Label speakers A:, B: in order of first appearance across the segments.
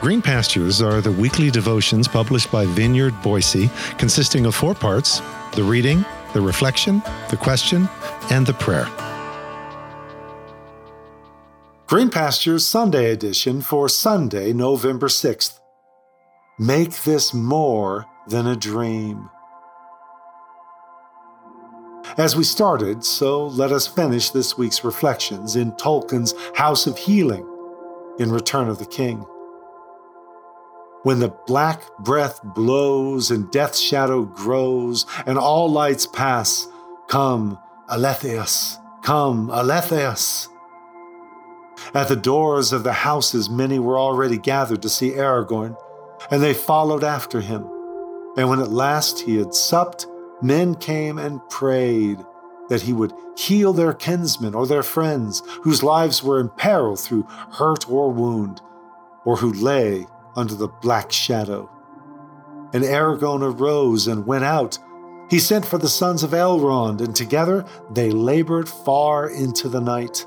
A: Green Pastures are the weekly devotions published by Vineyard Boise, consisting of four parts the reading, the reflection, the question, and the prayer. Green Pastures Sunday edition for Sunday, November 6th. Make this more than a dream. As we started, so let us finish this week's reflections in Tolkien's House of Healing in Return of the King. When the black breath blows and death's shadow grows and all lights pass, come, athelas, come, athelas. At the doors of the houses, many were already gathered to see Aragorn, and they followed after him. And when at last he had supped, men came and prayed that he would heal their kinsmen or their friends whose lives were in peril through hurt or wound, or who lay under the black shadow. And Aragorn arose and went out. He sent for the sons of Elrond, and together they labored far into the night.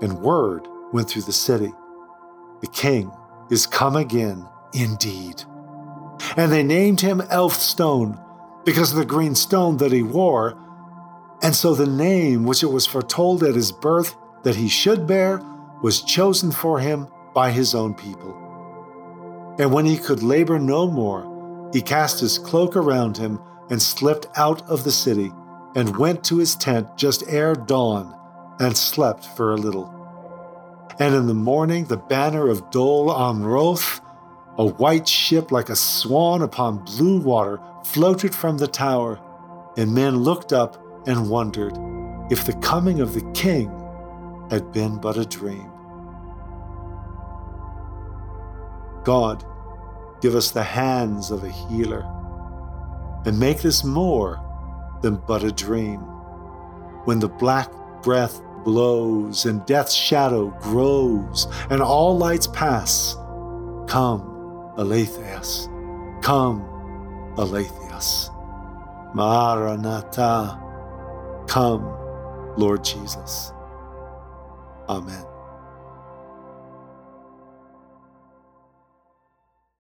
A: And word went through the city The king is come again, indeed. And they named him Elfstone, because of the green stone that he wore. And so the name which it was foretold at his birth that he should bear was chosen for him by his own people. And when he could labor no more, he cast his cloak around him and slipped out of the city and went to his tent just ere dawn and slept for a little. And in the morning, the banner of Dol Amroth, a white ship like a swan upon blue water, floated from the tower, and men looked up and wondered if the coming of the king had been but a dream. God, give us the hands of a healer, and make this more than but a dream. When the black breath blows and death's shadow grows and all lights pass, come, athelas, come, athelas. Maranatha, come, Lord Jesus. Amen.